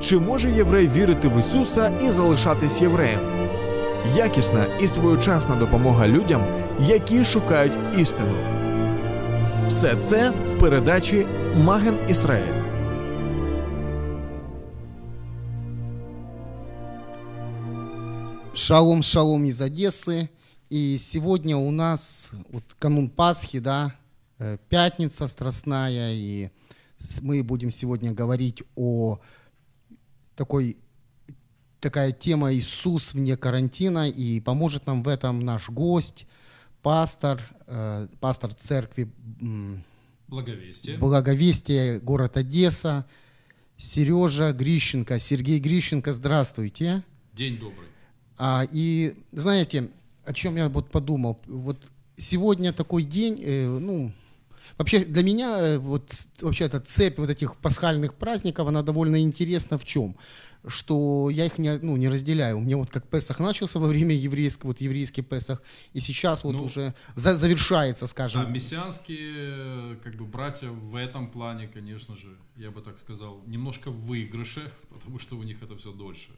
Чи може єврей вірити в Ісуса і залишатись євреєм? Якісна і своєчасна допомога людям, які шукають істину. Все це в передачі Маген Ісраїль. Шалом, шалом из Одессы. И сегодня у нас вот канун Пасхи, да, э, пятница страстная, и с- мы будем сегодня говорить о такой такая тема Иисус вне карантина, и поможет нам в этом наш гость, пастор, э, пастор церкви м, Благовестие. Благовестия, город Одесса, Сережа Грищенко. Сергей Грищенко, здравствуйте. День добрый. А, и знаете, о чем я вот подумал? Вот сегодня такой день, э, ну, вообще для меня э, вот вообще эта цепь вот этих пасхальных праздников, она довольно интересна в чем? Что я их не, ну, не разделяю. У меня вот как Песах начался во время еврейского, вот еврейский Песах, и сейчас вот Ну, уже за- завершается, скажем. Да, мессианские э, как бы братья в этом плане, конечно же, я бы так сказал, немножко в выигрыше, потому что у них это все дольше.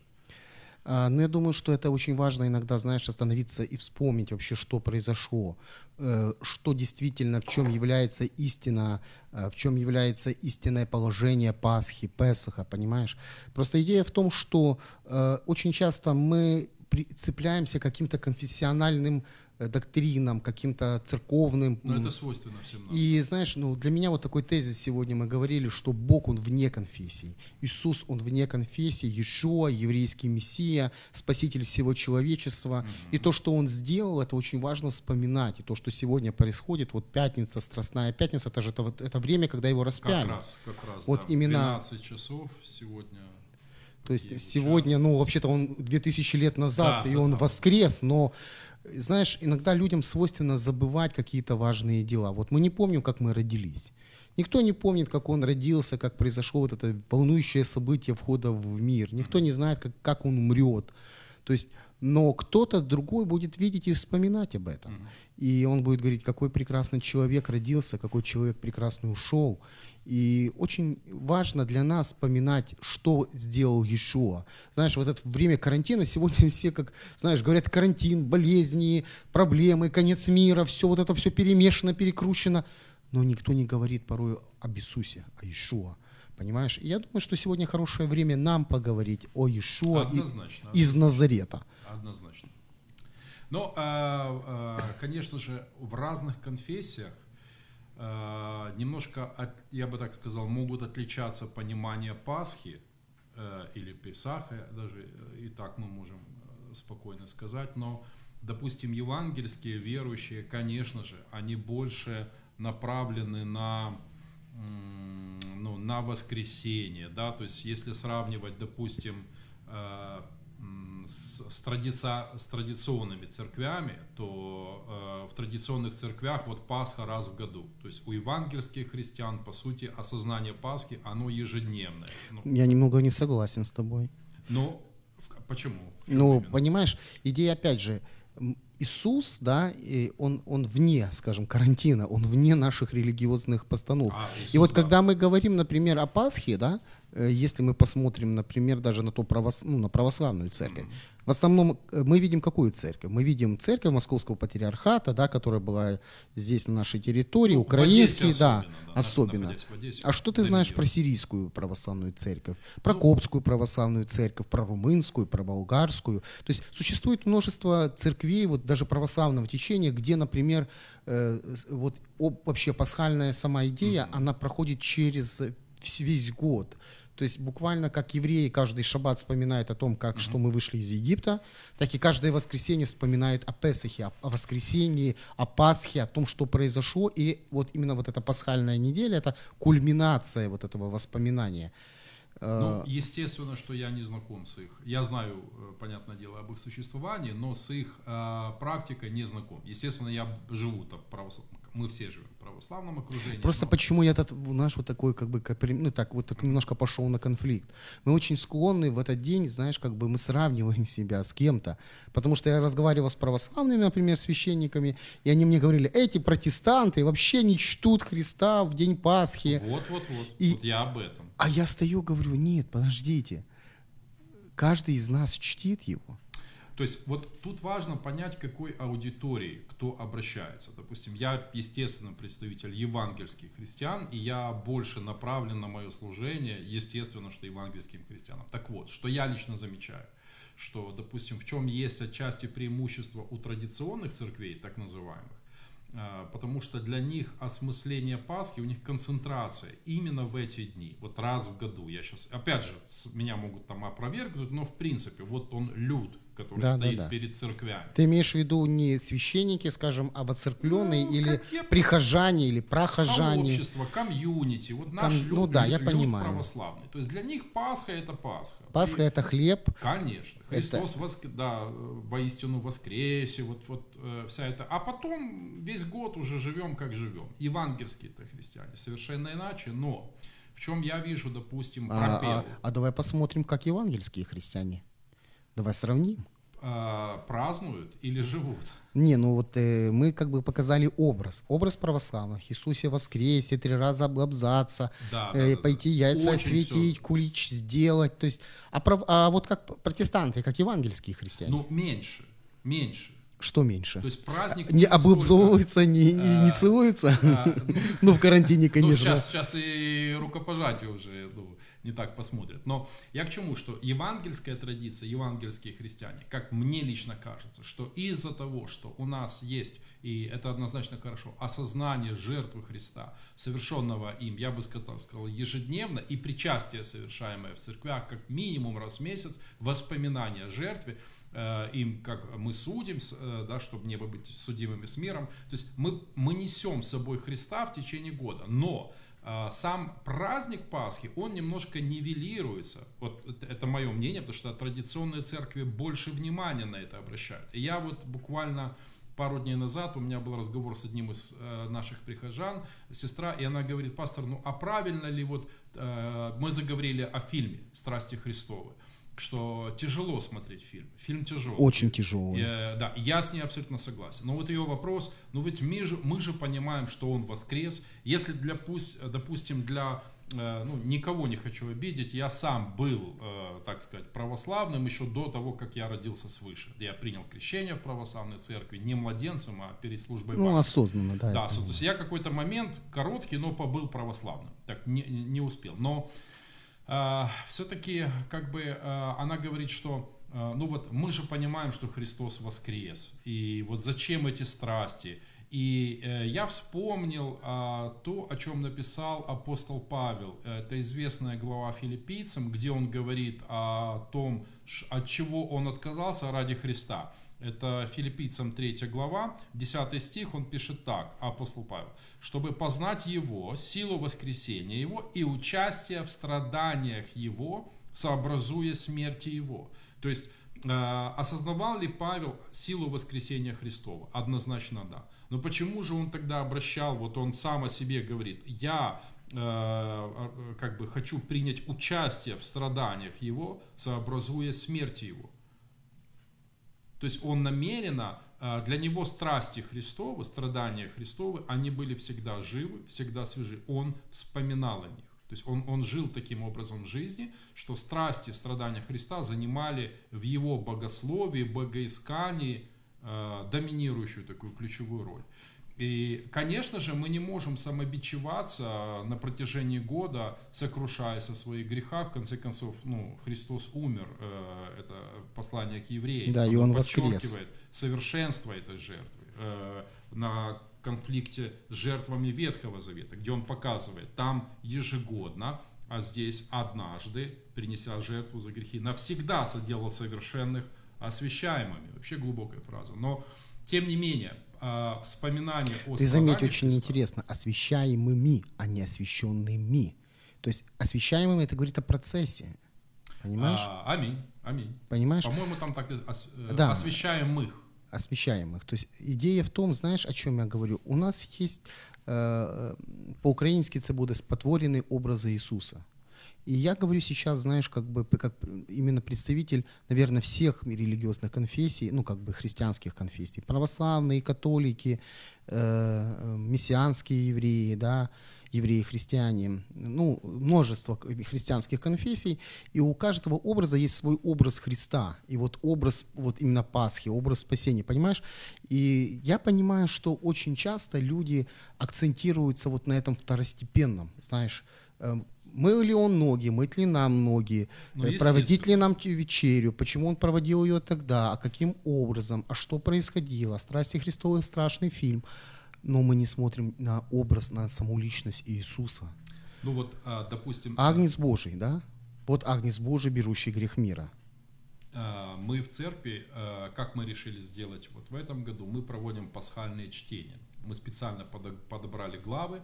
А, Но я думаю, что это очень важно иногда, знаешь, остановиться и вспомнить вообще, что произошло, э, что действительно, в чем является истина, э, в чем является истинное положение Пасхи, Песаха, понимаешь? Просто идея в том, что э, очень часто мы цепляемся к каким-то конфессиональным доктринам, каким-то церковным Но это свойственно всем нам. и знаешь, ну для меня вот такой тезис сегодня мы говорили, что Бог он вне конфессий, Иисус он вне конфессий, Иешуа, еврейский Мессия, Спаситель всего человечества. И то, что он сделал, это очень важно вспоминать. И то, что сегодня происходит, вот пятница, Страстная пятница, это же это, вот, это время, когда его распяли. Как раз, как раз. Вот да, именно- 12 часов сегодня. То есть Его сегодня, ну, вообще-то он 2000 лет назад, Да, и он да. воскрес, но, знаешь, иногда людям свойственно забывать какие-то важные дела. Вот мы не помним, как мы родились. Никто не помнит, как он родился, как произошло вот это волнующее событие входа в мир. Никто не знает, как, как он умрет. То есть, но кто-то другой будет видеть и вспоминать об этом. И он будет говорить, какой прекрасный человек родился, какой человек прекрасный ушел. И очень важно для нас вспоминать, что сделал Иешуа. Знаешь, вот это время карантина, сегодня все, как, знаешь, говорят, карантин, болезни, проблемы, конец мира, все вот это все перемешано, перекручено. Но никто не говорит порой об Иисусе, о Иешуа. Понимаешь? И я думаю, что сегодня хорошее время нам поговорить о Иешуа Однозначно. из Назарета. Однозначно. Но, а, а, конечно же, в разных конфессиях а, немножко, от- я бы так сказал, могут отличаться понимание Пасхи э, или Песаха, даже э, и так мы можем э, спокойно сказать, но, допустим, евангельские верующие, конечно же, они больше направлены на ну, на воскресенье, да, то есть если сравнивать, допустим, э, с, с традица- с традиционными церквями, то э, в традиционных церквях вот Пасха раз в году. То есть у евангельских христиан, по сути, осознание Пасхи, оно ежедневное. Ну, Я немного не согласен с тобой. в- почему? В чем Ну, именно? понимаешь, идея опять же, Иисус, да, и он, он вне, скажем, карантина, он вне наших религиозных постановок. А, и Иисус, вот да. когда мы говорим, например, о Пасхе, да, если мы посмотрим, например, даже на, то правос... ну, на православную церковь, в основном э, мы видим какую церковь? Мы видим церковь Московского патриархата, да, которая была здесь на нашей территории, Ну, Одессе да, особенно, да, особенно. находясь в Одессе, А что ты знаешь про сирийскую православную церковь, про Ну- коптскую православную церковь, про румынскую, про болгарскую? То есть существует множество церквей, вот даже православного течения, где, например, э, вот вообще пасхальная сама идея, она проходит через весь год. То есть буквально как евреи каждый шаббат вспоминают о том, как, что мы вышли из Египта, так и каждое воскресенье вспоминают о Песахе, о, о воскресении, о Пасхе, о том, что произошло. И вот именно вот эта пасхальная неделя, это кульминация вот этого воспоминания. Ну, естественно, что я не знаком с их. Я знаю, э, понятное дело, об их существовании, но с их э, практикой не знаком. Естественно, я живу там в мы все живем в православном окружении. Просто но... почему я этот наш вот такой, как бы, как, ну так, вот так немножко пошел на конфликт. Мы очень склонны в этот день, знаешь, как бы мы сравниваем себя с кем-то. Потому что я разговаривал с православными, например, священниками, и они мне говорили, эти протестанты вообще не чтут Христа в день Пасхи. Вот, вот, вот. И... Вот я об этом. А я стою, говорю, нет, подождите. Каждый из нас чтит его. То есть вот тут важно понять, какой аудитории кто обращается. Допустим, я, естественно, представитель евангельских христиан, и я больше направлен на мое служение, естественно, что евангельским христианам. Так вот, что я лично замечаю, что, допустим, в чем есть отчасти преимущество у традиционных церквей, так называемых, а, потому что для них осмысление Пасхи, у них концентрация именно в эти дни, вот раз в году. Я сейчас, опять же, меня могут там опровергнуть, но в принципе, вот он люд, который да, стоит да, да. перед церквями. Ты имеешь в виду не священники, скажем, а воцеркленные ну, или я... прихожане или прохожане? Сообщество, комьюнити, вот наш Ком... люд, ну, да, я люд понимаю. православный. То есть для них Пасха это Пасха. Пасха И... это хлеб. Конечно. Христос это... воск... да, воистину воскресе, вот, вот э, вся эта. А потом весь год уже живем, как живем. Евангельские-то христиане совершенно иначе, но в чем я вижу, допустим, а, а, а давай посмотрим, как евангельские христиане. Давай сравним. А, празднуют или живут? Не, ну вот э, мы как бы показали образ. Образ православных. Иисусе воскресе, три раза облабзаться, да, э, да, пойти да, яйца Очень осветить, все. кулич сделать. То есть, а, прав, а вот как протестанты, как евангельские христиане? Ну, меньше, меньше. Что меньше? То есть праздник... Не облобзовываются, не, не, не а, целуются? Ну, ну, в карантине, конечно. Ну, сейчас, и рукопожатие уже, ну, не так посмотрят. Но я к чему, что евангельская традиция, евангельские христиане, как мне лично кажется, что из-за того, что у нас есть, и это однозначно хорошо, осознание жертвы Христа, совершенного им, я бы сказал, ежедневно, и причастие, совершаемое в церквях, как минимум раз в месяц, воспоминания о жертве, э, им, как мы судим, э, да, чтобы не быть судимыми с миром. То есть мы, мы несем с собой Христа в течение года. Но сам праздник Пасхи, он немножко нивелируется. Вот это мое мнение, потому что традиционные церкви больше внимания на это обращают. И я вот буквально пару дней назад у меня был разговор с одним из э, наших прихожан, сестра, и она говорит, пастор, ну а правильно ли вот э, мы заговорили о фильме «Страсти Христовы», что тяжело смотреть фильм. Фильм тяжелый. Очень тяжелый. Я, да, я с ней абсолютно согласен. Но вот ее вопрос, ну ведь мы же, мы же понимаем, что он воскрес. Если для, пусть, допустим, для э, ну, никого не хочу обидеть, я сам был, э, так сказать, православным еще до того, как я родился свыше. Я принял крещение в православной церкви, не младенцем, а перед службой Ну, банка. осознанно, да. Да, то есть я какой-то момент короткий, но побыл православным. Так, не, не успел. Но все-таки как бы а, она говорит, что а, ну вот мы же понимаем, что Христос воскрес, и вот зачем эти страсти. И э, я вспомнил то, о чем написал апостол Павел. Это известная глава филиппийцам, где он говорит о том, от чего он отказался ради Христа. Это филиппийцам 3 глава, 10 стих, он пишет так, апостол Павел, чтобы познать Его, силу воскресения Его и участие в страданиях Его, сообразуя смерти Его. То есть, э, осознавал ли Павел силу воскресения Христова? Однозначно да. Но почему же он тогда обращал, вот он сам о себе говорит, я э, э, как бы хочу принять участие в страданиях Его, сообразуя смерти Его. То есть он намеренно, а, для него страсти Христовы, страдания Христовы, они были всегда живы, всегда свежи. Он вспоминал о них. То есть он, он жил таким образом жизни, что страсти, страдания Христа занимали в его богословии, богоискании э, доминирующую такую ключевую роль. И, конечно же, мы не можем самобичеваться на протяжении года, сокрушаясь о своих грехах. В конце концов, ну, Христос умер, э, это послание к евреям. Да, и Он воскрес. совершенство этой жертвы э, на конфликте с жертвами Ветхого Завета, где Он показывает, там ежегодно, а здесь однажды, принеся жертву за грехи, навсегда соделал совершенных освящаемыми. Вообще глубокая фраза. Но, тем не менее, э, вспоминание о Ты заметь, очень Христа. интересно, освящаемыми, а не освященными. То есть освящаемым это говорит о процессе. Понимаешь? А, аминь, аминь. Понимаешь? По-моему, там так ос- э, Да. освещаемых. освещаемых. То есть идея в том, знаешь, о чем я говорю? У нас есть э, по-украински це буде спотворены образы Иисуса. И я говорю сейчас, знаешь, как бы как именно представитель, наверное, всех религиозных конфессий, ну, как бы христианских конфессий, православные, католики, э, мессианские евреи, да, евреи-христиане, ну, множество христианских конфессий, и у каждого образа есть свой образ Христа, и вот образ вот именно Пасхи, образ спасения, понимаешь? И я понимаю, что очень часто люди акцентируются вот на этом второстепенном, знаешь, э, мыл ли он ноги, мыть ли нам ноги, Ну, э, проводить ли нам вечерю, почему он проводил ее тогда, а каким образом, а что происходило, «Страсти Христовы» страшный фильм, но мы не смотрим на образ, на саму личность Иисуса. Ну вот, а, допустим, Агнец Божий, да? Вот Агнец Божий, берущий грех мира. а, мы в церкви, как мы решили сделать вот в этом году, мы проводим пасхальные чтения. Мы специально подо- подобрали главы,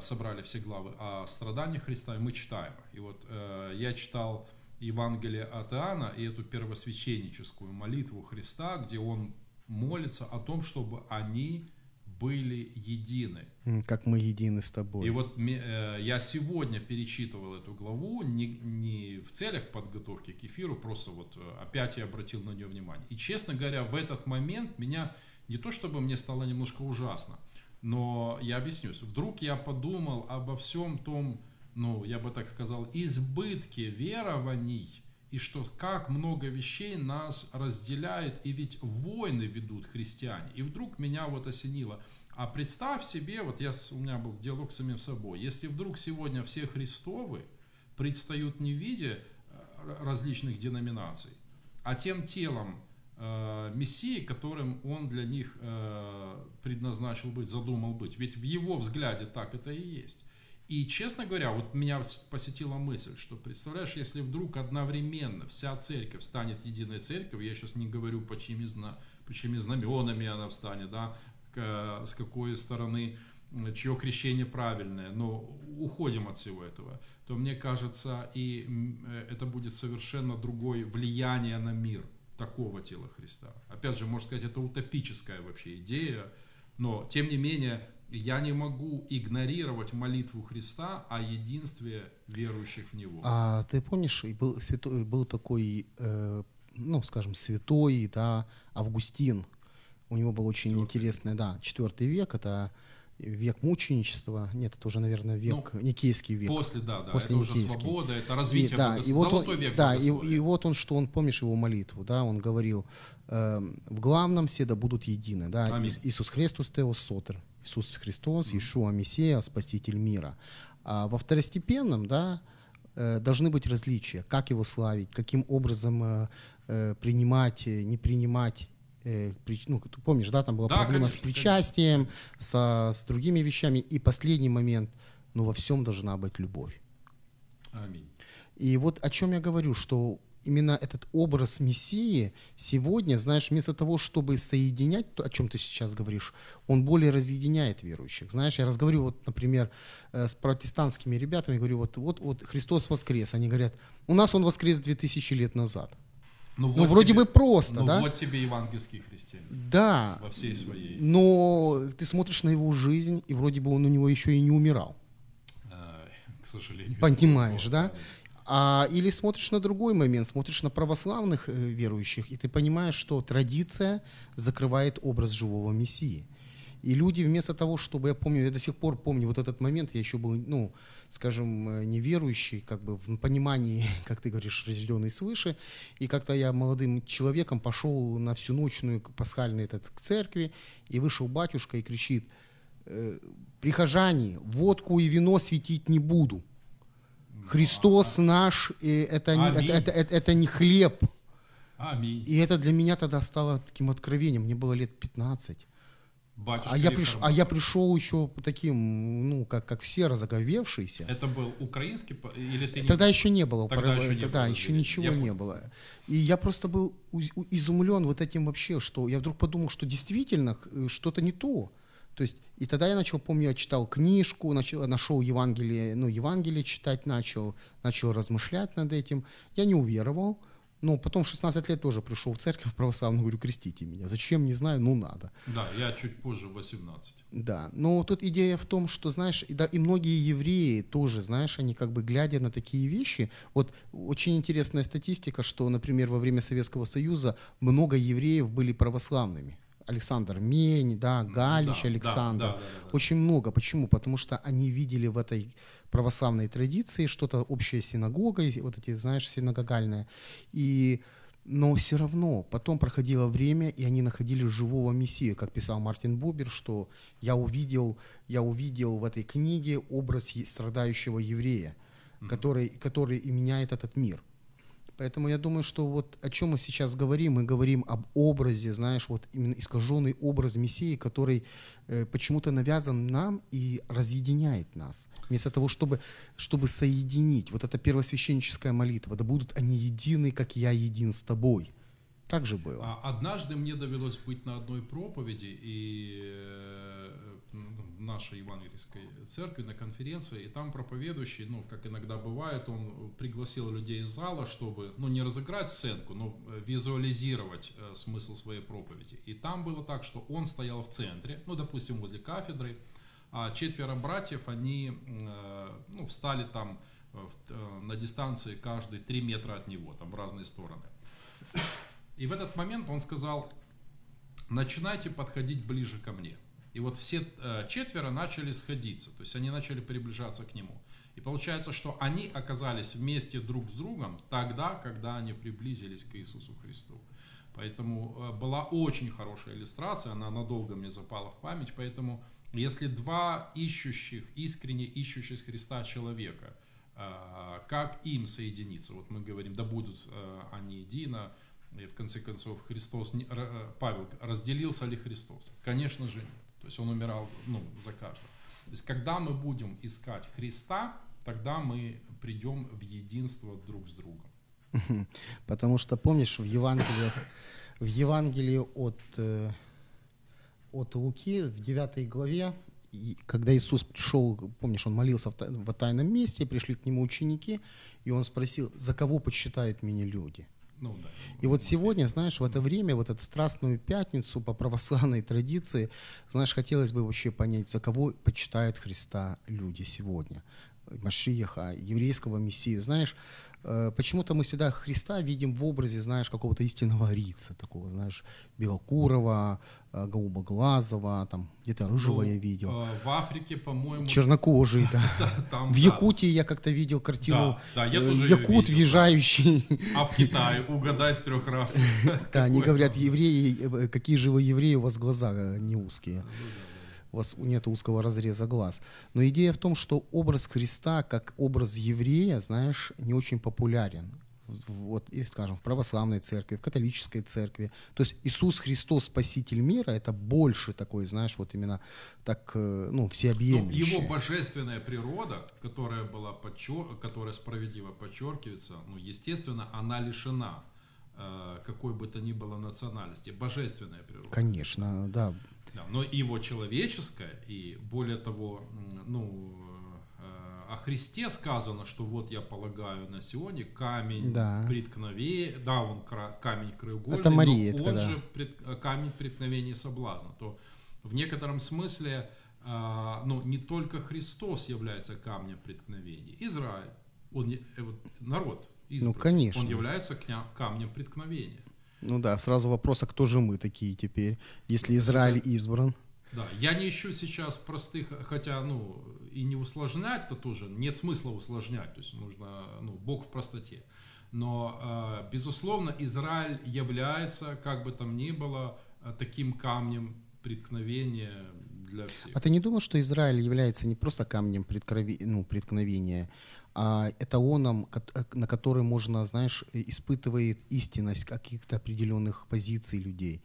собрали все главы о страдании Христа, и мы читаем их. И вот э, я читал Евангелие от Иоанна и эту первосвященническую молитву Христа, где он молится о том, чтобы они были едины. Как мы едины с тобой. И вот э, я сегодня перечитывал эту главу не, не в целях подготовки к эфиру, просто вот э, опять я обратил на нее внимание. И честно говоря, в этот момент меня не то чтобы мне стало немножко ужасно, но я объяснюсь. Вдруг я подумал обо всем том, ну, я бы так сказал, избытке верований, и что как много вещей нас разделяет, и ведь войны ведут христиане. И вдруг меня вот осенило. А представь себе, вот я, у меня был диалог с самим собой, если вдруг сегодня все Христовы предстают не в виде э, различных деноминаций, а тем телом э, Мессии, которым он для них э, предназначил быть, задумал быть. Ведь в его взгляде так это и есть. И, честно говоря, вот меня посетила мысль, что, представляешь, если вдруг одновременно вся церковь станет единой церковью, я сейчас не говорю, по чьими, зна, по чьими знаменами она встанет, да, к- с какой стороны, чье крещение правильное, но уходим от всего этого, то мне кажется, и э, это будет совершенно другое влияние на мир такого тела Христа. Опять же, можно сказать, это утопическая вообще идея, но тем не менее я не могу игнорировать молитву Христа о единстве верующих в Него. А ты помнишь, был, святой, был такой, э, ну, скажем, святой, да, Августин. У него был очень Четвертый интересный, да, четвертый век, это век мученичества. Нет, это уже, наверное, век, Никейский век. После, да, да, После это уже Никейский. свобода, это И, развитие да, благос- и вот золотой он, век да, и, и вот он, что он, помнишь его молитву, да, он говорил, эм, в главном все да будут едины, да, Аминь. Ис- Иисус Христос Теос Сотер, Иисус Христос, Иешуа Мессия, Спаситель мира. А во второстепенном, да, э, должны быть различия, как его славить, каким образом э, э, принимать, э, не принимать э, при- ну, ты помнишь, да, там была Да, проблема с конечно, причастием, со, с другими вещами. И последний момент, ну, во всем должна быть любовь. Аминь. И вот о чем я говорю, что именно этот образ Мессии сегодня, знаешь, вместо того, чтобы соединять, то, о чем ты сейчас говоришь, он более разъединяет верующих. Знаешь, я разговариваю, вот, например, э, с протестантскими ребятами, говорю, вот, вот, вот Христос воскрес. Они говорят, у нас он воскрес 2000 лет назад. Ну, Ну, вот вроде тебе- бы просто, ну, да? вот тебе евангельский христианин Да, во всей своей, но ты смотришь на его жизнь, и вроде бы он у него еще и не умирал. к сожалению. Понимаешь, да? плохо, А, или смотришь на другой момент, смотришь на православных э, верующих, и ты понимаешь, что традиция закрывает образ живого Мессии. И люди вместо того, чтобы, я помню, я до сих пор помню вот этот момент, я еще был, ну, скажем, э, неверующий, как бы в понимании, как ты говоришь, рожденный свыше, и как-то я молодым человеком пошел на всю ночную пасхальную этот, к церкви, и вышел батюшка и кричит, э, прихожане, водку и вино светить не буду. Христос наш, и это, не- Аминь. это, это, это, это не хлеб. Аминь. И это для меня тогда стало таким откровением. Мне было лет 15. Батюшка А я, приш, а я пришел еще таким, ну, как, как все, разоговевшийся. Это был украинский или ты не- Тогда еще не было. Тогда пора- еще не тогда было, еще ничего я не было. И я просто был изумлен вот этим вообще, что я вдруг подумал, что действительно э, что-то не то. То То есть, и тогда я начал, помню, я читал книжку, начал, нашел Евангелие, ну, Евангелие читать начал, начал размышлять над этим. Я не уверовал, но потом в 16 лет тоже пришел в церковь православную, говорю, крестите меня. Зачем, не знаю, ну надо. Да, я чуть позже, 18. Да, но тут идея в том, что, знаешь, и, да, и многие евреи тоже, знаешь, они как бы глядя на такие вещи, вот очень интересная статистика, что, например, во время Советского Союза много евреев были православными. Александр Мень, да, Галич Да, Александр. да, да, да, да. Очень много. Почему? Потому что они видели в этой православной традиции что-то общее с синагогой, вот эти, знаешь, синагогальное. И но все равно потом проходило время, и они находили живого Мессию, как писал Мартин Бубер, что я увидел, я увидел в этой книге образ страдающего еврея, который, который и меняет этот мир. Поэтому я думаю, что вот о чем мы сейчас говорим, мы говорим об образе, знаешь, вот именно искаженный образ Мессии, который э, почему-то навязан нам и разъединяет нас. Вместо того, чтобы, чтобы соединить, вот эта первосвященническая молитва, да будут они едины, как я един с тобой. Так же было. А Однажды мне довелось быть на одной проповеди и э, в нашей евангельской церкви на конференции, и там проповедующий, ну, как иногда бывает, он пригласил людей из зала, чтобы, ну, не разыграть сценку, но э, визуализировать э, смысл своей проповеди. И там было так, что он стоял в центре, ну, допустим, возле кафедры, а четверо братьев, они, ну, встали там на дистанции каждый 3 метра от него, там в разные стороны. И в этот момент он сказал, начинайте подходить ближе ко мне. И вот все э, четверо начали сходиться, то есть они начали приближаться к нему. И получается, что они оказались вместе друг с другом тогда, когда они приблизились к Иисусу Христу. Поэтому э, была очень хорошая иллюстрация, она надолго мне запала в память. Поэтому если два ищущих, искренне ищущих Христа человека, э, как им соединиться? Вот мы говорим, да будут они едино, и в конце концов Христос, э, Павел, разделился ли Христос? Конечно же нет. То есть он умирал ну, за каждого. То есть когда мы будем искать Христа, тогда мы придем в единство друг с другом. Потому что, помнишь, в Евангелии, в Евангелии от, э, от Луки, в 9 главе, и когда Иисус пришел, помнишь, он молился в в тайном месте, пришли к нему ученики, и он спросил, за кого почитают меня люди? Ну, да. И вот сегодня, знаешь, в это время, вот эту страстную пятницу по православной традиции, знаешь, хотелось бы вообще понять, за кого почитают Христа люди сегодня. Машиеха, еврейского мессию. Знаешь, э, почему-то мы всегда Христа видим в образе, знаешь, какого-то истинного арица, такого, знаешь, белокурого, э, голубоглазого, там, где-то рыжего Ну, я видел. э, В Африке, по-моему, Чернокожий, да. там, В да. Якутии я как-то видел картину. Да, да, я э, тоже Якут, видел, въезжающий. А в Китае угадай с трех раз. Да, они говорят, евреи, э, какие же вы евреи, у вас глаза э, не узкие. У вас нет узкого разреза глаз. Но идея в том, что образ Христа, как образ еврея, знаешь, не очень популярен. Вот, и, скажем, в православной церкви, в католической церкви. То есть Иисус Христос, Спаситель мира, это больше такой, знаешь, вот именно так, э, ну, Ну, всеобъемлющий. его божественная природа, которая была подчер... которая справедливо подчеркивается, ну, естественно, она лишена какой бы то ни было национальности. Божественная природа. Конечно, да. Да, но и его человеческая, и более того, ну, э, о Христе сказано, что вот я полагаю на Сионе камень Да. преткновения, да, он камень краеугольный, Это Мария, но он да. же пред- э, камень преткновения соблазна. То в некотором смысле, ну, не только Христос является камнем преткновения, Израиль, он, не- народ, избранный, конечно. он является камнем преткновения. Ну да, сразу вопрос, а кто же мы такие теперь, если Израиль избран? Да, я не ищу сейчас простых, хотя, ну, и не усложнять-то тоже, нет смысла усложнять, то есть нужно, ну, Бог в простоте. Но, э, безусловно, Израиль является, как бы там ни было, таким камнем преткновения для всех. А ты не думал, что Израиль является не просто камнем преткрови- ну, преткновения, а эталоном, кот- э, на который можно, знаешь, э, испытывает истинность каких-то определенных позиций людей?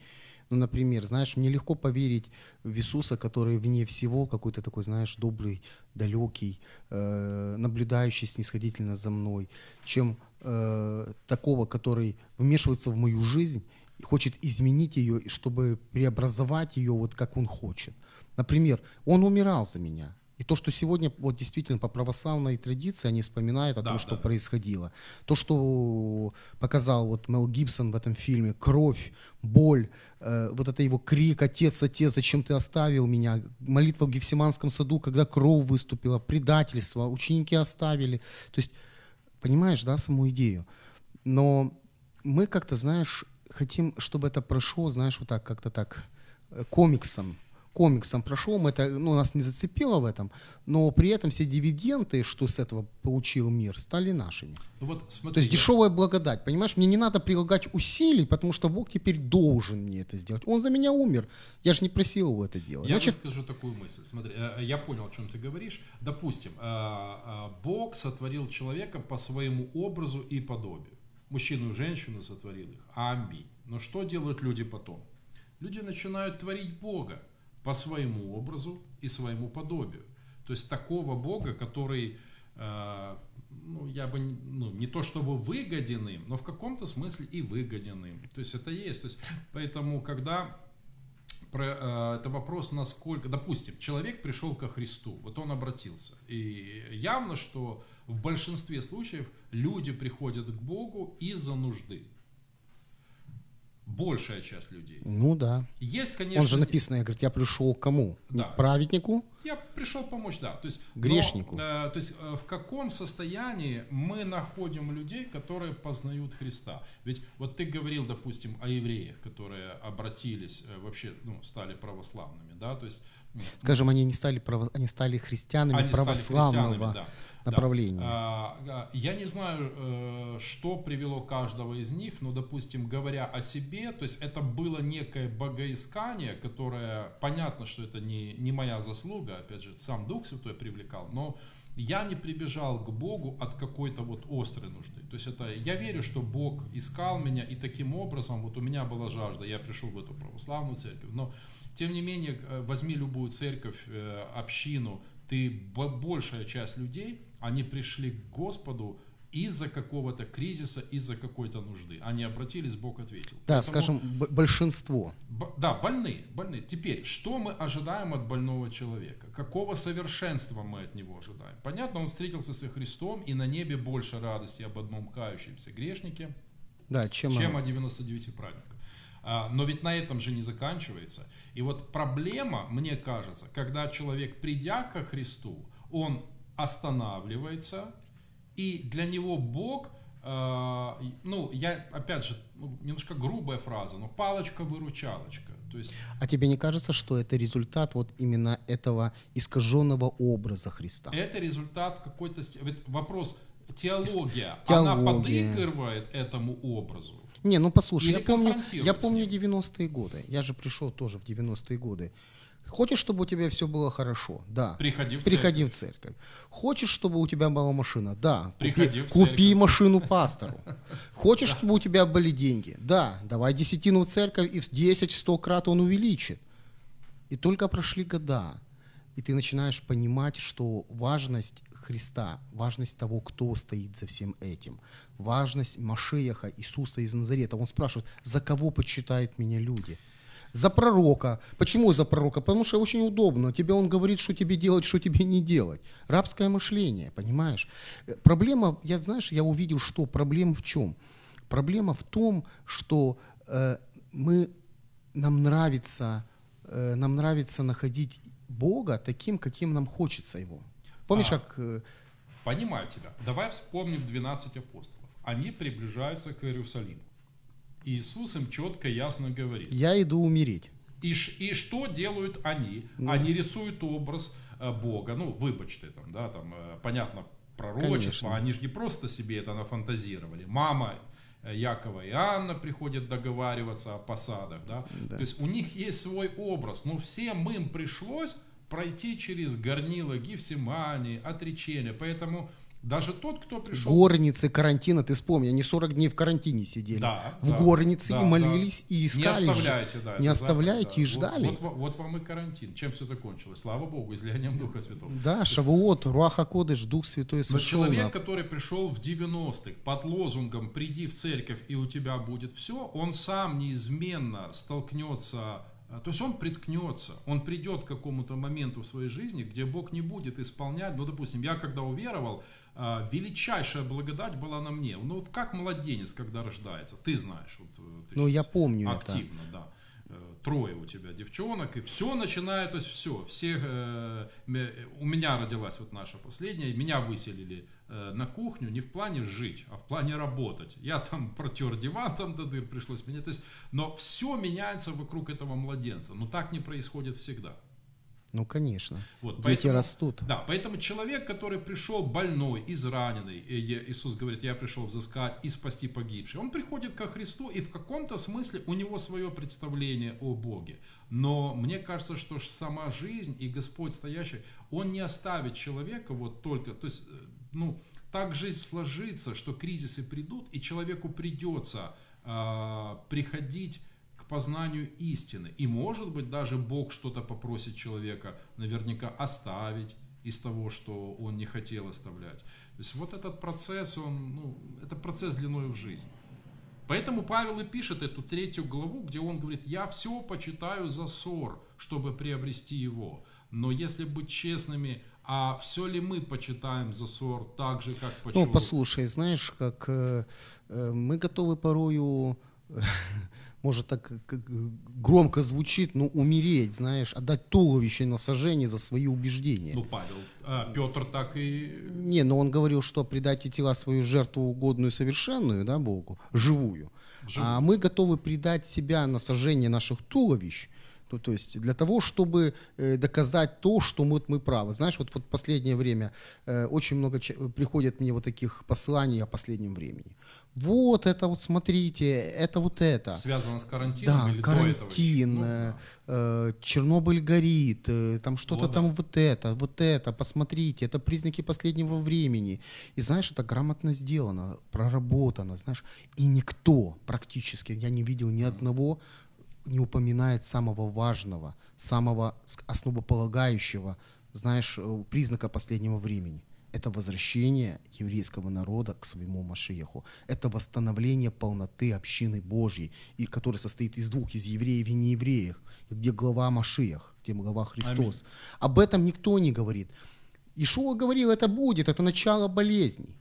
Ну, например, знаешь, мне легко поверить в Иисуса, который вне всего какой-то такой, знаешь, добрый, далекий, э, наблюдающий снисходительно за мной, чем э, такого, который вмешивается в мою жизнь и хочет изменить ее, чтобы преобразовать ее вот как он хочет. Например, он умирал за меня. И то, что сегодня вот действительно по православной традиции они вспоминают о Да, том, что да. происходило. То, что показал вот Мел Гибсон в этом фильме, кровь, боль, э, вот это его крик «Отец, отец, зачем ты оставил меня?» Молитва в Гефсиманском саду, когда кровь выступила, предательство, ученики оставили. То есть, понимаешь, да, саму идею? Но мы как-то, знаешь, хотим, чтобы это прошло, знаешь, вот так, как-то так, э, комиксом, комиксом прошел, мы это, ну, нас не зацепило в этом, но при этом все дивиденды, что с этого получил мир, стали нашими. Ну вот смотри, То есть я- дешевая благодать, понимаешь? Мне не надо прилагать усилий, потому что Бог теперь должен мне это сделать. Он за меня умер. Я же не просил его это делать. Я Значит, выскажу такую мысль. Смотри, э, я понял, о чем ты говоришь. Допустим, э, э, Бог сотворил человека по своему образу и подобию. Мужчину и женщину сотворил их. Аминь. Но что делают люди потом? Люди начинают творить Бога по своему образу и своему подобию. То есть такого Бога, который, э, ну, я бы, ну, не то чтобы выгоден им, но в каком-то смысле и выгоден им. То есть это есть. То есть, поэтому, когда про, э, это вопрос, насколько, допустим, человек пришел ко Христу, вот он обратился, и явно, что в большинстве случаев люди приходят к Богу из-за нужды. Большая часть людей. ну да. Есть, конечно, Он же написано, я говорю, я пришел к кому? Не Да. к праведнику? я пришел помочь, да. То есть, но, Грешнику. э, то есть э, в каком состоянии мы находим людей, которые познают Христа? Ведь вот ты говорил, допустим, о евреях, которые обратились, э, вообще, ну, стали православными, да, то есть Скажем, они не стали, право- они стали христианами они стали православного христианами, да. Направления. Да. А, Я не знаю, э, что привело каждого из них, но, допустим, говоря о себе, то есть это было некое богоискание, которое, понятно, что это не, не моя заслуга, опять же, сам Дух Святой привлекал, но я не прибежал к Богу от какой-то вот острой нужды. То есть это, я верю, что Бог искал меня, и таким образом, вот у меня была жажда, я пришел в эту православную церковь, но тем не менее, э, возьми любую церковь, э, общину, ты бо- большая часть людей, они пришли к Господу из-за какого-то кризиса, из-за какой-то нужды. Они обратились, Бог ответил. Да, Поэтому, скажем, б- большинство. б- да, больные, больные. Теперь, что мы ожидаем от больного человека? Какого совершенства мы от него ожидаем? Понятно, он встретился со Христом, и на небе больше радости об одном кающемся грешнике, Да, чем, чем о 99 праведниках. А, Но ведь на этом же не заканчивается. И вот проблема, мне кажется, когда человек, придя ко Христу, он останавливается, и для него Бог, и- ну, я, опять же, ну, немножко грубая фраза, но палочка-выручалочка. То есть А тебе не кажется, что это результат вот именно этого искаженного образа Христа? это результат в какой-то... Вопрос, теология, Теология. она подыгрывает этому образу. Не, ну послушай, Или я помню, я помню ним. 90-е годы. Я же пришел тоже в 90-е годы. Хочешь, чтобы у тебя все было хорошо? Да. Приходи в Приходи в церковь. Хочешь, чтобы у тебя была машина? Да. Приходи купи, в купи церковь. машину пастору. Хочешь, чтобы у тебя были деньги? Да. Давай десятину в церковь, и в 10-100 крат он увеличит. И только прошли года, и ты начинаешь понимать, что важность Христа, важность того, кто стоит за всем этим, важность Машеяха, Иисуса из Назарета. Он спрашивает, за кого почитают меня люди? За пророка. Почему за пророка? Потому что очень удобно. Тебе он говорит, что тебе делать, что тебе не делать. Рабское мышление, понимаешь? Э, Проблема, я знаешь, я увидел, что проблема в чем? Проблема в том, что э, мы, нам нравится, э, нам нравится находить Бога таким, каким нам хочется его. Помнишь, А. как э, Понимаю тебя. Давай вспомним 12 апостолов. Они приближаются к Иерусалиму. Иисус им четко, ясно говорит. я иду умереть? И, и что делают они? Ну. Они рисуют образ э, Бога. Ну, выбачьте, там, да, там, э, понятно, пророчество. Конечно. Они же не просто себе это нафантазировали. Мама э, Якова и Анна приходят договариваться о посадах, да? Да. То есть у них есть свой образ, но всем им пришлось пройти через горнило Гефсимании, отречения. Поэтому даже тот, кто пришел... Горницы, карантина, ты вспомни, они 40 дней в карантине сидели. Да, в да, горнице да, и молились, и Не искали. ж- оставляйте, да. не оставляйте заповедь, и да. ждали. Вот, вот, вот вам и карантин. Чем все закончилось? Слава Богу, излиянием Духа Святого. Да, Шавуот, Руаха Кодыш, Дух Святой Но сошел. человек, на- который пришел в 90-х под лозунгом «приди в церковь, и у тебя будет все», он сам неизменно столкнется э, то есть он приткнется, он придет к какому-то моменту в своей жизни, где Бог не будет исполнять. Ну, допустим, я когда уверовал, величайшая благодать была на мне. Ну, вот как младенец, когда рождается, ты знаешь. Вот, э, ты ну, я помню активно, это. да трое у тебя девчонок, и все начинает, то есть все, все, э, у меня родилась вот наша последняя, меня выселили э, на кухню не в плане жить, а в плане работать. Я там протер диван там до дыр, пришлось менять, то есть, но все меняется вокруг этого младенца, но так не происходит всегда. Ну, конечно. Вот, Дети поэтому, растут. Да, поэтому человек, который пришел больной, израненный, Иисус говорит, я пришел взыскать и спасти погибших, он приходит ко Христу, и в каком-то смысле у него свое представление о Боге. Но мне кажется, что сама жизнь и Господь стоящий, Он не оставит человека вот только, то есть, э, ну, так жизнь сложится, что кризисы придут, и человеку придется э, приходить познанию истины. И может быть даже Бог что-то попросит человека наверняка оставить из того, что он не хотел оставлять. То есть вот этот процесс, он, ну, это процесс длиной в жизнь. Поэтому Павел и пишет эту третью главу, где он говорит, я все почитаю за ссор, чтобы приобрести его. Но если быть честными, а все ли мы почитаем за ссор так же, как почему? Ну, послушай, знаешь, как э, э мы готовы порою может так громко звучит, но умереть, знаешь, отдать туловище на сожжение за свои убеждения. Ну, Павел, а Петр так и... Не, но он говорил, что предайте тела свою жертву угодную совершенную, да, Богу, живую. живую. А мы готовы предать себя на сожжение наших туловищ, ну, то есть для того, чтобы э, доказать то, что мы, мы правы. Знаешь, вот, вот в последнее время э, очень много приходят мне вот таких посланий о последнем времени вот это вот смотрите, это вот это. Связано с карантином да, или карантин, до этого ну, э, Чернобыль горит, э, там что-то там вот это, вот это, посмотрите, это признаки последнего времени. И знаешь, это грамотно сделано, проработано, знаешь, и никто практически, я не видел ни одного, не упоминает самого важного, самого основополагающего, знаешь, э, признака последнего времени – это возвращение еврейского народа к своему Машеху. Это восстановление полноты общины Божьей, и, которая состоит из двух, из евреев и неевреев, где глава Машех, где глава Христос. Аминь. Об этом никто не говорит. Ишуа говорил, это будет, это начало болезней.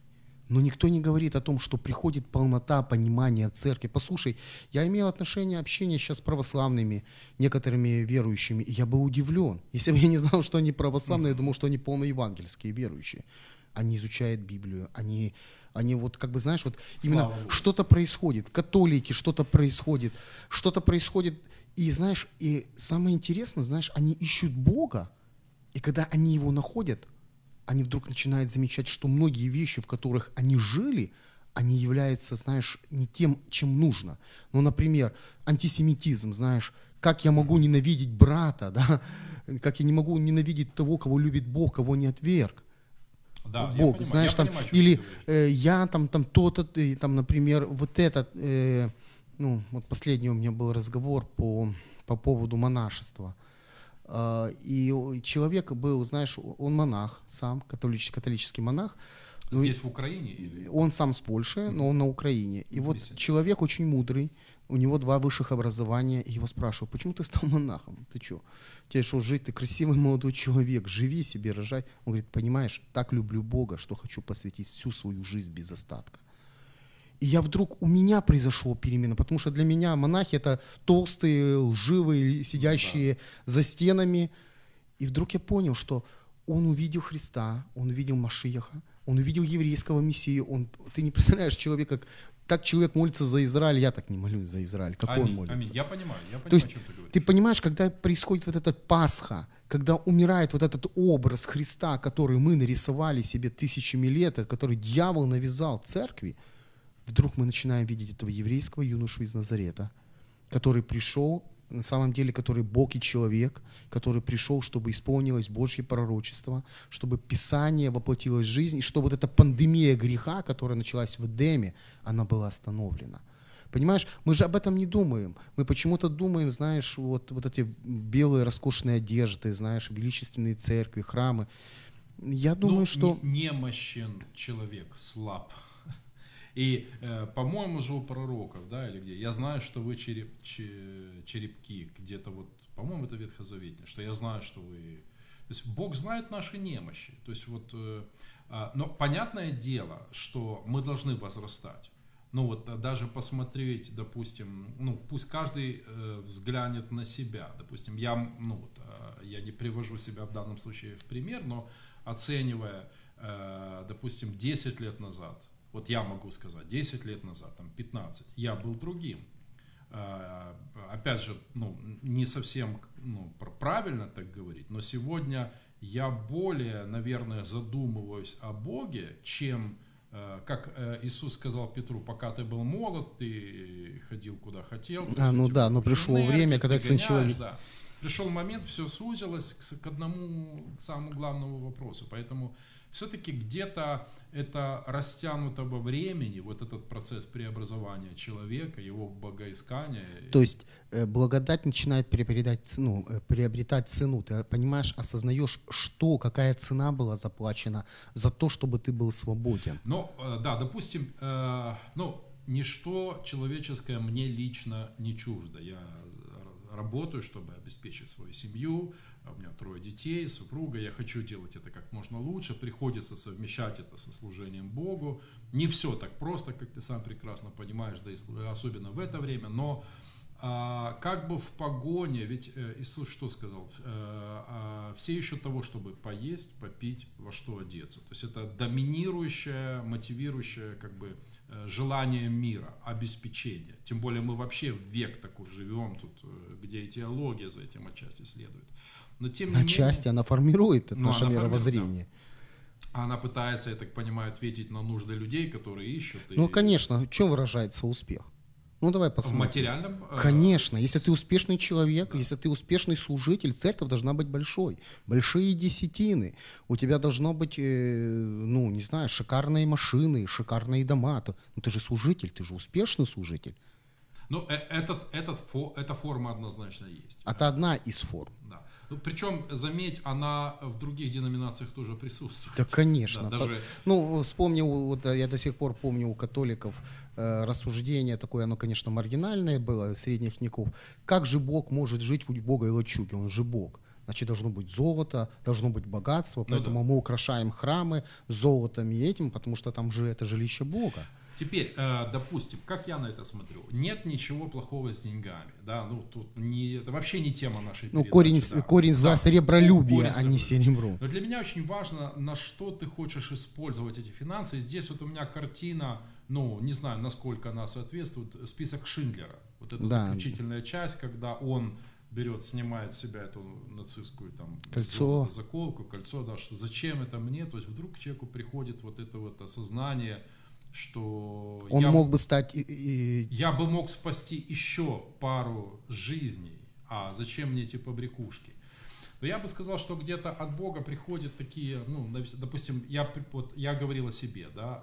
Но никто не говорит о том, что приходит полнота понимания церкви. Послушай, я имел отношение общения сейчас с православными, некоторыми верующими, и я был удивлен. Если бы я не знал, что они православные, я думал, что они полноевангельские верующие. Они изучают Библию, они, они вот как бы, знаешь, вот именно что-то происходит, католики, что-то происходит, что-то происходит, и знаешь, и самое интересное, знаешь, они ищут Бога, и когда они его находят, они вдруг начинают замечать, что многие вещи, в которых они жили, они являются, знаешь, не тем, чем нужно. Ну, например, антисемитизм, знаешь, как я могу ненавидеть брата, да, как я не могу ненавидеть того, кого любит Бог, кого не отверг. Да, Бог, понимаю, знаешь, там, понимаю, или э, я там, там то-то, э, там, например, вот этот, э, ну, вот последний у меня был разговор по, по поводу монашества. А, и человек был, знаешь, он монах сам, католический, католический монах. Ну, Здесь в Украине? Или? Он сам с Польши, но он на Украине. И вот человек очень мудрый, у него два высших образования, и его спрашивают, почему ты стал монахом? Ты что? Тебе что, жить? Ты красивый молодой человек, живи себе, рожай. Он говорит, понимаешь, так люблю Бога, что хочу посвятить всю свою жизнь без остатка. И я вдруг, у меня произошла перемена, потому что для меня монахи это толстые, лживые, сидящие да. за стенами. И вдруг я понял, что он увидел Христа, он увидел Машиаха, он увидел еврейского мессию. Он, ты не представляешь человека, как так человек молится за Израиль, я так не молюсь за Израиль, как аминь, он молится. Аминь. Я понимаю, я понимаю, То есть, о чем ты говоришь. Ты понимаешь, когда происходит вот этот Пасха, когда умирает вот этот образ Христа, который мы нарисовали себе тысячами лет, который дьявол навязал церкви, вдруг мы начинаем видеть этого еврейского юношу из Назарета, который пришел, на самом деле, который Бог и человек, который пришел, чтобы исполнилось Божье пророчество, чтобы Писание воплотилось в жизнь, и чтобы вот эта пандемия греха, которая началась в Эдеме, она была остановлена. Понимаешь, мы же об этом не думаем. Мы почему-то думаем, знаешь, вот, вот эти белые роскошные одежды, знаешь, величественные церкви, храмы. Я думаю, ну, что... Немощен человек, слаб И, э, по-моему, же у пророков, да, или где, я знаю, что вы череп, черепки, где-то вот, по-моему, это ветхозаветное, что я знаю, что вы... То есть Бог знает наши немощи. То есть вот, э, а, но понятное дело, что мы должны возрастать. Ну вот э, даже посмотреть, допустим, ну пусть каждый э, взглянет на себя. Допустим, я, ну вот, э, я не привожу себя в данном случае в пример, но оценивая, э, допустим, 10 лет назад, вот я могу сказать, 10 лет назад, там 15, я был другим. Э, опять же, ну, не совсем ну, правильно так говорить, но сегодня я более, наверное, задумываюсь о Боге, чем Э, как э, Иисус сказал Петру, пока ты был молод, ты ходил куда хотел. А, ну да, но пришло время, когда сын человек... Да. Пришел момент, все сузилось к, к одному, к самому главному вопросу. Поэтому все-таки где-то это растянуто во времени, вот этот процесс преобразования человека, его богоискания. То есть э, благодать начинает приобретать цену, э, приобретать цену. Ты понимаешь, осознаешь, что, какая цена была заплачена за то, чтобы ты был свободен. Ну, э, да, допустим, ну, ничто человеческое мне лично не чуждо. Я работаю, чтобы обеспечить свою семью, у меня трое детей, супруга, я хочу делать это как можно лучше, приходится совмещать это со служением Богу. Не все так просто, как ты сам прекрасно понимаешь, да и особенно в это время, но а, как бы в погоне, ведь э, Иисус что сказал? Э, а, все ищут того, чтобы поесть, попить, во что одеться. То есть это доминирующее, мотивирующее как бы э, желание мира, обеспечение. Тем более мы вообще в век такой живем тут, где и теология за этим отчасти следует. Но тем не Отчасти менее, она формирует ну, наше она мировоззрение. Да. Она пытается, я так понимаю, ответить на нужды людей, которые ищут. Ну, и... конечно, в чем выражается успех? Ну, давай посмотрим. В материальном? Э, Конечно. Если ты успешный человек, да. если ты успешный служитель, церковь должна быть большой. Большие десятины. У тебя должно быть, э, ну, не знаю, шикарные машины, шикарные дома. Ну, ты же служитель, ты же успешный служитель. Ну, э, этот, этот, эта форма однозначно есть. Это одна из форм. Ну, причем, заметь, она в других деноминациях тоже присутствует. Да, конечно. Да, даже... Ну, вспомнил, вот я до сих пор помню у католиков э, рассуждение такое, оно, конечно, маргинальное было, средних веков. Как же Бог может жить в Бога и лачуге? Он же Бог значит должно быть золото, должно быть богатство, поэтому ну, да. мы украшаем храмы золотом и этим, потому что там же это жилище Бога. Теперь, э, допустим, как я на это смотрю, нет ничего плохого с деньгами, да, ну тут не, это вообще не тема нашей Ну корень, да. корень за да, серебролюбие, а не серебро. Но для меня очень важно, на что ты хочешь использовать эти финансы. И здесь вот у меня картина, ну не знаю, насколько она соответствует, список Шиндлера. Вот это да. заключительная часть, когда он берет, снимает с себя эту нацистскую там кольцо. заколку, кольцо, да, что зачем это мне, то есть вдруг к человеку приходит вот это вот осознание, что он я, мог бы стать... И, и... Я бы мог спасти еще пару жизней, а зачем мне эти побрякушки? Но я бы сказал, что где-то от Бога приходят такие, ну, допустим, я, вот, я говорил о себе, да,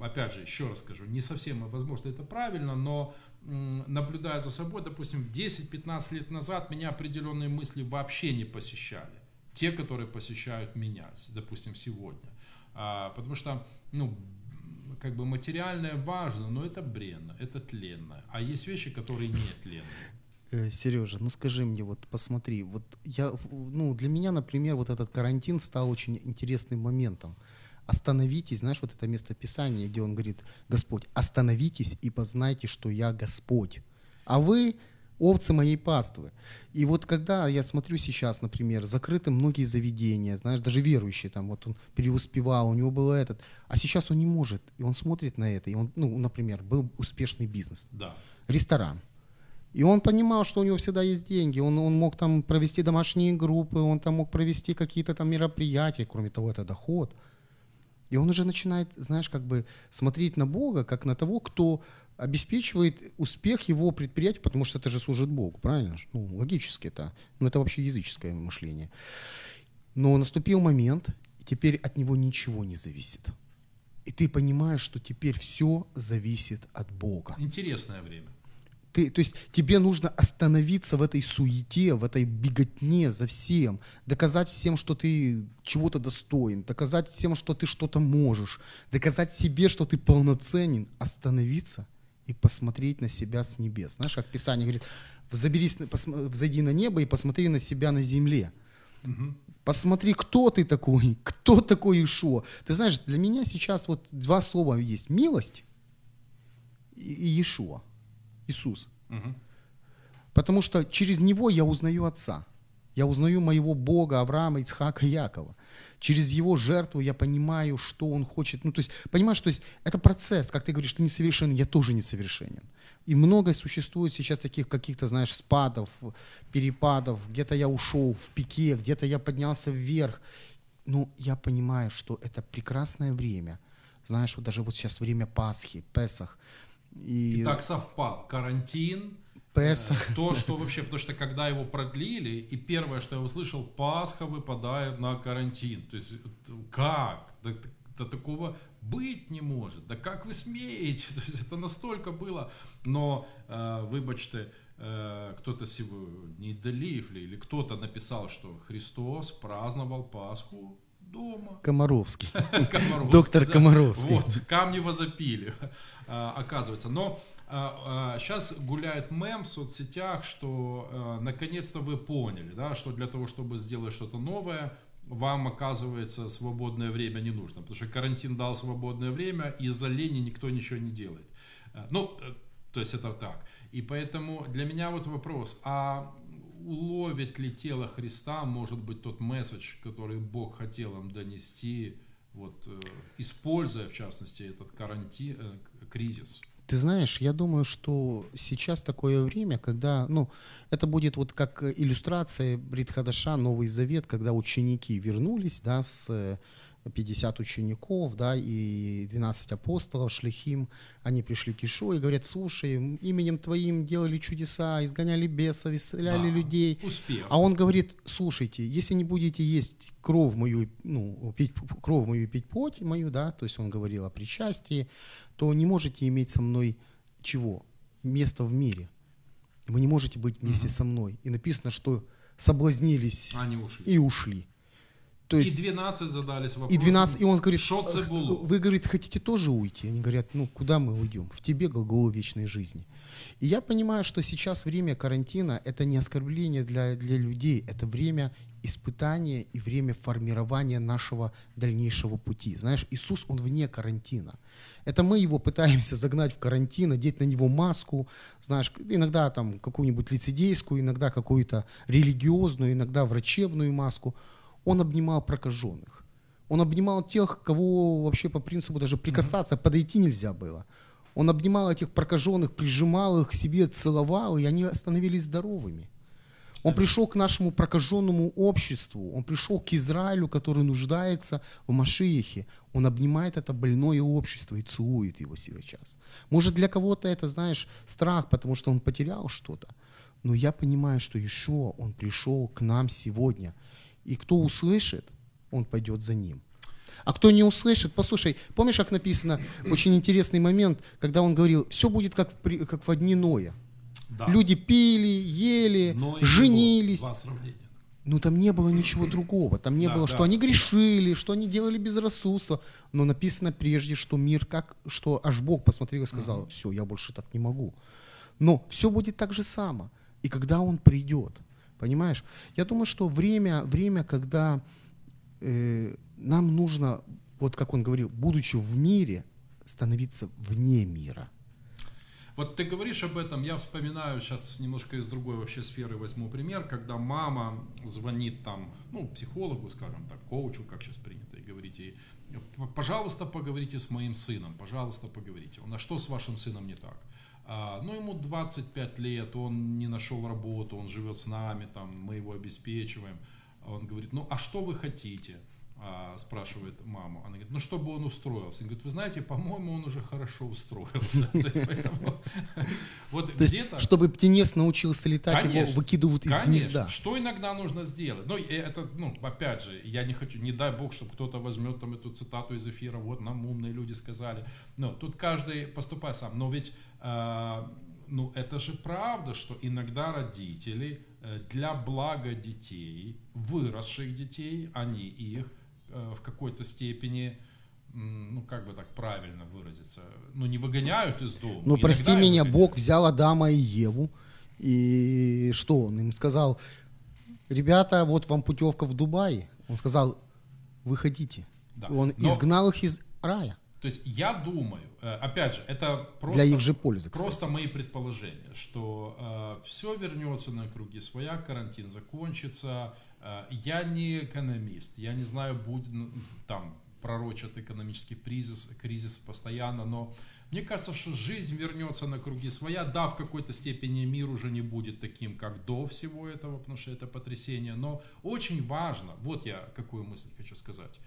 э, опять же, еще раз скажу, не совсем, возможно, это правильно, но наблюдая за собой, допустим, 10-15 лет назад меня определенные мысли вообще не посещали. Те, которые посещают меня, допустим, сегодня. А, потому что, ну, как бы материальное важно, но это бренно, это тленно. А есть вещи, которые не тленные. Э, Сережа, ну скажи мне, вот посмотри, вот я, ну для меня, например, вот этот карантин стал очень интересным моментом. Остановитесь, знаешь, вот это место Писания, где он говорит, Господь, остановитесь и познайте, что я Господь. А вы овцы моей паствы. И вот когда я смотрю сейчас, например, закрыты многие заведения, знаешь, даже верующие, там, вот он преуспевал, у него было этот, а сейчас он не может, и он смотрит на это, и он, ну, например, был успешный бизнес, да. ресторан, и он понимал, что у него всегда есть деньги. Он, он мог там провести домашние группы, он там мог провести какие-то там мероприятия, кроме того, это доход. И он уже начинает, знаешь, как бы смотреть на Бога, как на того, кто обеспечивает успех его предприятия, потому что это же служит Богу, правильно? Ну, логически это. Ну, это вообще языческое мышление. Но наступил момент, и теперь от него ничего не зависит. И ты понимаешь, что теперь все зависит от Бога. Интересное время. Ты, то есть тебе нужно остановиться в этой суете, в этой беготне за всем, доказать всем, что ты чего-то достоин, доказать всем, что ты что-то можешь, доказать себе, что ты полноценен, остановиться и посмотреть на себя с небес. Знаешь, как Писание говорит, взоберись, взойди на небо и посмотри на себя на земле. Угу. Посмотри, кто ты такой, кто такой Ишуа. Ты знаешь, для меня сейчас вот два слова есть. Милость и Иешуа. Иисус. Угу. Потому что через него я узнаю Отца. Я узнаю моего Бога, Авраама, Ицхака, Якова. Через его жертву я понимаю, что он хочет. Ну, то есть, понимаешь, то есть это процесс, как ты говоришь, ты несовершенен, я тоже несовершенен. И много существует сейчас таких каких-то, знаешь, спадов, перепадов. Где-то я ушел в пике, где-то я поднялся вверх. Но я понимаю, что это прекрасное время. Знаешь, вот даже вот сейчас время Пасхи, Песах. И, и так совпал. Карантин, Песах. Э, то, что вообще, потому что когда его продлили, и первое, что я услышал, Пасха выпадает на карантин. То есть как? Да, да такого быть не может. Да как вы смеете? То есть это настолько было. Но, э, вибачте, э, кто-то сегодня, Делив или кто-то написал, что Христос праздновал Пасху дома. Комаровский. Комаровский Доктор да? Комаровский. Вот, камни возопили, а, оказывается. Но а, а, сейчас гуляет мем в соцсетях, что а, наконец-то вы поняли, да, что для того, чтобы сделать что-то новое, вам, оказывается, свободное время не нужно. Потому что карантин дал свободное время, и из-за лени никто ничего не делает. А, ну, э, то есть это так. И поэтому для меня вот вопрос, а уловит ли тело Христа, может быть, тот месседж, который Бог хотел им донести, вот, э, используя, в частности, этот карантин, э, кризис? Ты знаешь, я думаю, что сейчас такое время, когда, ну, это будет вот как иллюстрация Бритхадаша, Новый Завет, когда ученики вернулись, да, с 50 учеников, да, и 12 апостолов, шлихим, они пришли к Ишо и говорят, слушай, именем твоим делали чудеса, изгоняли бесов, исцеляли да, людей. Успех. А он говорит, слушайте, если не будете есть кровь мою, ну, пить кровь мою пить плоть мою, да, то есть он говорил о причастии, то не можете иметь со мной чего? Место в мире. Вы не можете быть вместе угу. со мной. И написано, что соблазнились Они ушли. и ушли. То есть, и 12 задались вопросом. И 12, и он говорит, вы, говорит, хотите тоже уйти? Они говорят, ну, куда мы уйдем? В тебе, глаголу вечной жизни. И я понимаю, что сейчас время карантина – это не оскорбление для, для людей, это время испытания и время формирования нашего дальнейшего пути. Знаешь, Иисус, Он вне карантина. Это мы его пытаемся загнать в карантин, одеть на него маску, знаешь, иногда там какую-нибудь лицедейскую, иногда какую-то религиозную, иногда врачебную маску – он обнимал прокаженных. Он обнимал тех, кого вообще по принципу даже прикасаться, mm-hmm. подойти нельзя было. Он обнимал этих прокаженных, прижимал их к себе, целовал, и они становились здоровыми. Он пришел к нашему прокаженному обществу, он пришел к Израилю, который нуждается в Машиехе. Он обнимает это больное общество и целует его сейчас. Может, для кого-то это, знаешь, страх, потому что он потерял что-то. Но я понимаю, что еще он пришел к нам сегодня – и кто услышит, он пойдет за ним. А кто не услышит, послушай, помнишь, как написано, очень интересный момент, когда он говорил, все будет как в, как в одни Ноя. Да. Люди пили, ели, Ной женились. Ну там не было ничего другого. Там не да, было, да. что они грешили, что они делали безрассудство. Но написано прежде, что мир как, что аж Бог посмотрел и сказал, угу. все, я больше так не могу. Но все будет так же само. И когда Он придет, Понимаешь? Я думаю, что время, время когда э, нам нужно, вот как он говорил, будучи в мире, становиться вне мира. Вот ты говоришь об этом, я вспоминаю сейчас немножко из другой вообще сферы возьму пример, когда мама звонит там, ну, психологу, скажем так, коучу, как сейчас принято, и говорит ей, пожалуйста, поговорите с моим сыном, пожалуйста, поговорите. Он, а что с вашим сыном не так? А, ну, ему 25 лет, он не нашел работу, он живет с нами, там, мы его обеспечиваем. Он говорит, ну, а что вы хотите? А, спрашивает маму. Она говорит, ну, чтобы он устроился. Он говорит, вы знаете, по-моему, он уже хорошо устроился. Вот где-то... Чтобы птенец научился летать, его выкидывают из гнезда. Что иногда нужно сделать? Ну, это, ну, опять же, я не хочу, не дай бог, чтобы кто-то возьмет там эту цитату из эфира, вот нам умные люди сказали. Но тут каждый поступает сам. Но ведь а, ну это же правда, что иногда родители э, для блага детей, выросших детей, они их в какой-то степени ну, как бы так правильно выразиться, ну, не выгоняют из дома. Ну, прости меня, Бог взял Адама и Еву, и что он им сказал? Ребята, вот вам путевка в Дубай. Он сказал, выходите. Да. Он Но... изгнал их из рая. То есть я думаю, э, опять же, это просто, Для их же пользы, кстати. просто мои предположения, что э, все вернется на круги своя, карантин закончится. Э, я не экономист, я не знаю, будет там пророчат экономический кризис, кризис постоянно, но мне кажется, что жизнь вернется на круги своя. Да, в какой-то степени мир уже не будет таким, как до всего этого, потому что это потрясение. Но очень важно, вот я какую мысль хочу сказать.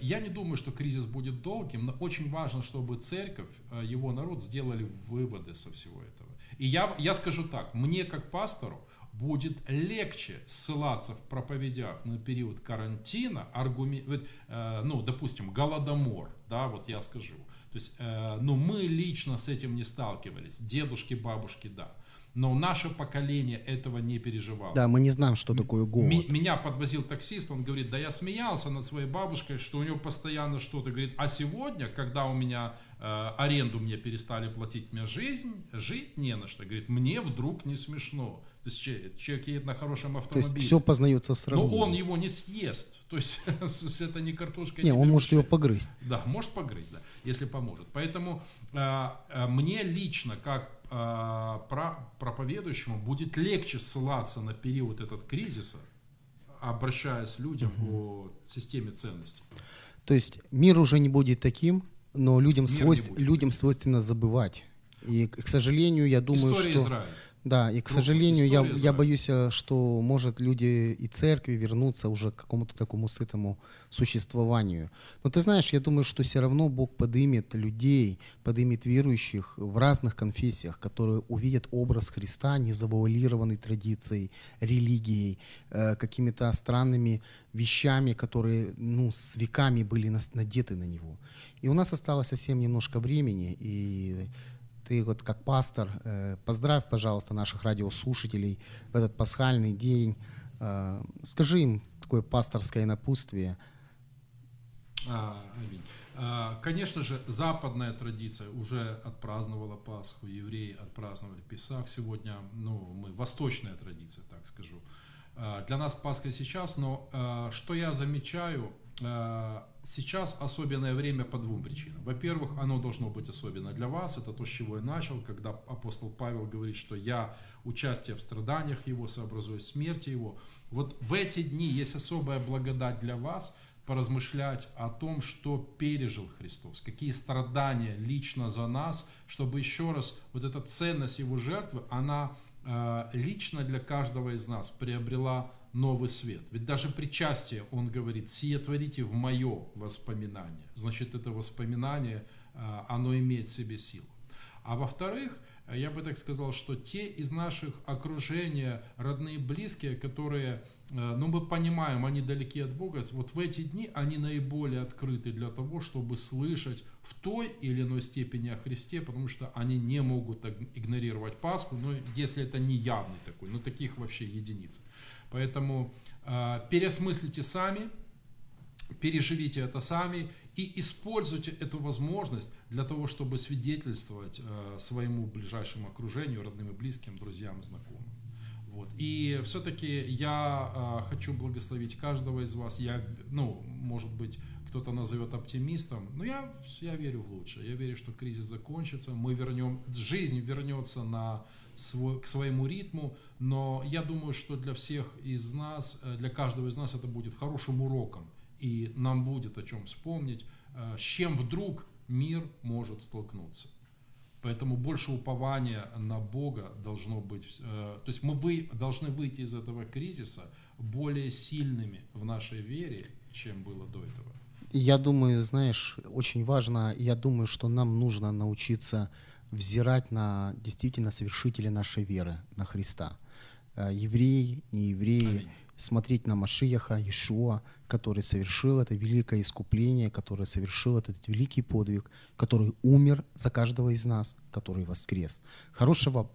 Я не думаю, что кризис будет долгим, но очень важно, чтобы церковь, э, его народ сделали выводы со всего этого. И я, я скажу так, мне как пастору будет легче ссылаться в проповедях на период карантина, аргумент, э, ну, допустим, голодомор, да, вот я скажу. То есть, э, ну, мы лично с этим не сталкивались, дедушки, бабушки, да. Но наше поколение этого не переживало. Да, мы не знаем, что такое голод. Меня подвозил таксист, он говорит, да я смеялся над своей бабушкой, что у него постоянно что-то. Говорит, а сегодня, когда у меня э, аренду мне перестали платить, мне жизнь, жить не на что. Говорит, мне вдруг не смешно. То есть человек едет на хорошем автомобиле. То есть все познается в сравнении. Но он его не съест. То есть это не картошка. Не, не он может его погрызть. Да, может погрызть, да, если поможет. Поэтому э, э, мне лично, как про, проповедующему, будет легче ссылаться на период этот кризиса, обращаясь людям угу. о системе ценностей. То есть мир уже не будет таким, но людям, свойств, людям свойственно забывать. И, к сожалению, я думаю, История что... Израиля. Да, и, к ну, сожалению, я, я боюсь, э, что, может, люди и церкви вернутся уже к какому-то такому сытому существованию. Но ты знаешь, я думаю, что все равно Бог подымет людей, подымет верующих в разных конфессиях, которые увидят образ Христа, не завуалированный традицией, религией, э, какими-то странными вещами, которые ну, с веками были надеты на него. И у нас осталось совсем немножко времени, и ты вот как пастор, э, поздравь, пожалуйста, наших радиослушателей в этот пасхальный день. Э, скажи им такое пасторское напутствие. А, а, конечно же, западная традиция уже отпраздновала Пасху, евреи отпраздновали Песах. Сегодня, ну, мы, восточная традиция, так скажу. А, для нас Пасха сейчас, но что я замечаю, сейчас особенное время по двум причинам. Во-первых, оно должно быть особенно для вас. Это то, с чего я начал, когда апостол Павел говорит, что я участие в страданиях его, сообразуясь смерти его. Вот в эти дни есть особая благодать для вас поразмышлять о том, что пережил Христос, какие страдания лично за нас, чтобы еще раз вот эта ценность его жертвы, она э, лично для каждого из нас приобрела новый свет. Ведь даже причастие, он говорит, сие творите в мое воспоминание. Значит, это воспоминание, а, оно имеет в себе силу. А во-вторых, я бы так сказал, что те из наших окружения, родные, близкие, которые, э, ну мы понимаем, они далеки от Бога, вот в эти дни они наиболее открыты для того, чтобы слышать в той или иной степени о Христе, потому что они не могут игнорировать Пасху, но если это не явный такой, но таких вообще единиц. Поэтому э, переосмыслите сами, переживите это сами и используйте эту возможность для того, чтобы свидетельствовать э, своему ближайшему окружению, родным и близким, друзьям знакомым. Вот. И все-таки я э, хочу благословить каждого из вас. Я, ну, может быть, кто-то назовет оптимистом, но я, я верю в лучшее. Я верю, что кризис закончится, мы вернем, жизнь вернется на свой, к своему ритму, но я думаю, что для всех из нас, э, для каждого из нас это будет хорошим уроком, и нам будет о чем вспомнить, э, с чем вдруг мир может столкнуться. Поэтому больше упования на Бога должно быть. Э, то есть мы вы, должны выйти из этого кризиса более сильными в нашей вере, чем было до этого. Я думаю, знаешь, очень важно, я думаю, что нам нужно научиться взирать на действительно совершителя нашей веры, на Христа. Э, еврей, не евреи, смотреть на Машияха, Иешуа, который совершил это великое искупление, который совершил этот великий подвиг, который умер за каждого из нас, который воскрес. Хорошего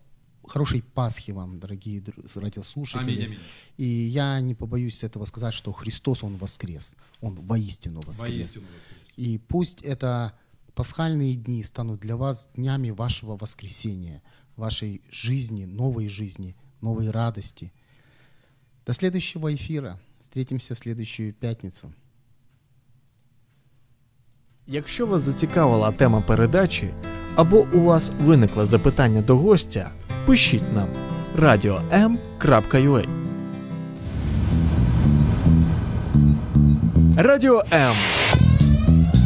хорошей Пасхи вам, дорогие радиослушатели. Аминь, аминь. И я не побоюсь этого сказать, что Христос, Он воскрес. Он воистину воскрес. Воистину воскрес. И пусть это пасхальные дни станут для вас днями вашего воскресения, вашей жизни, новой жизни, новой радости. До следующего эфира. Встретимся в следующую пятницу. Якщо вас зацікавила тема передачі або у вас виникло запитання до гостя, пишіть нам radio.m.ua Радіо М.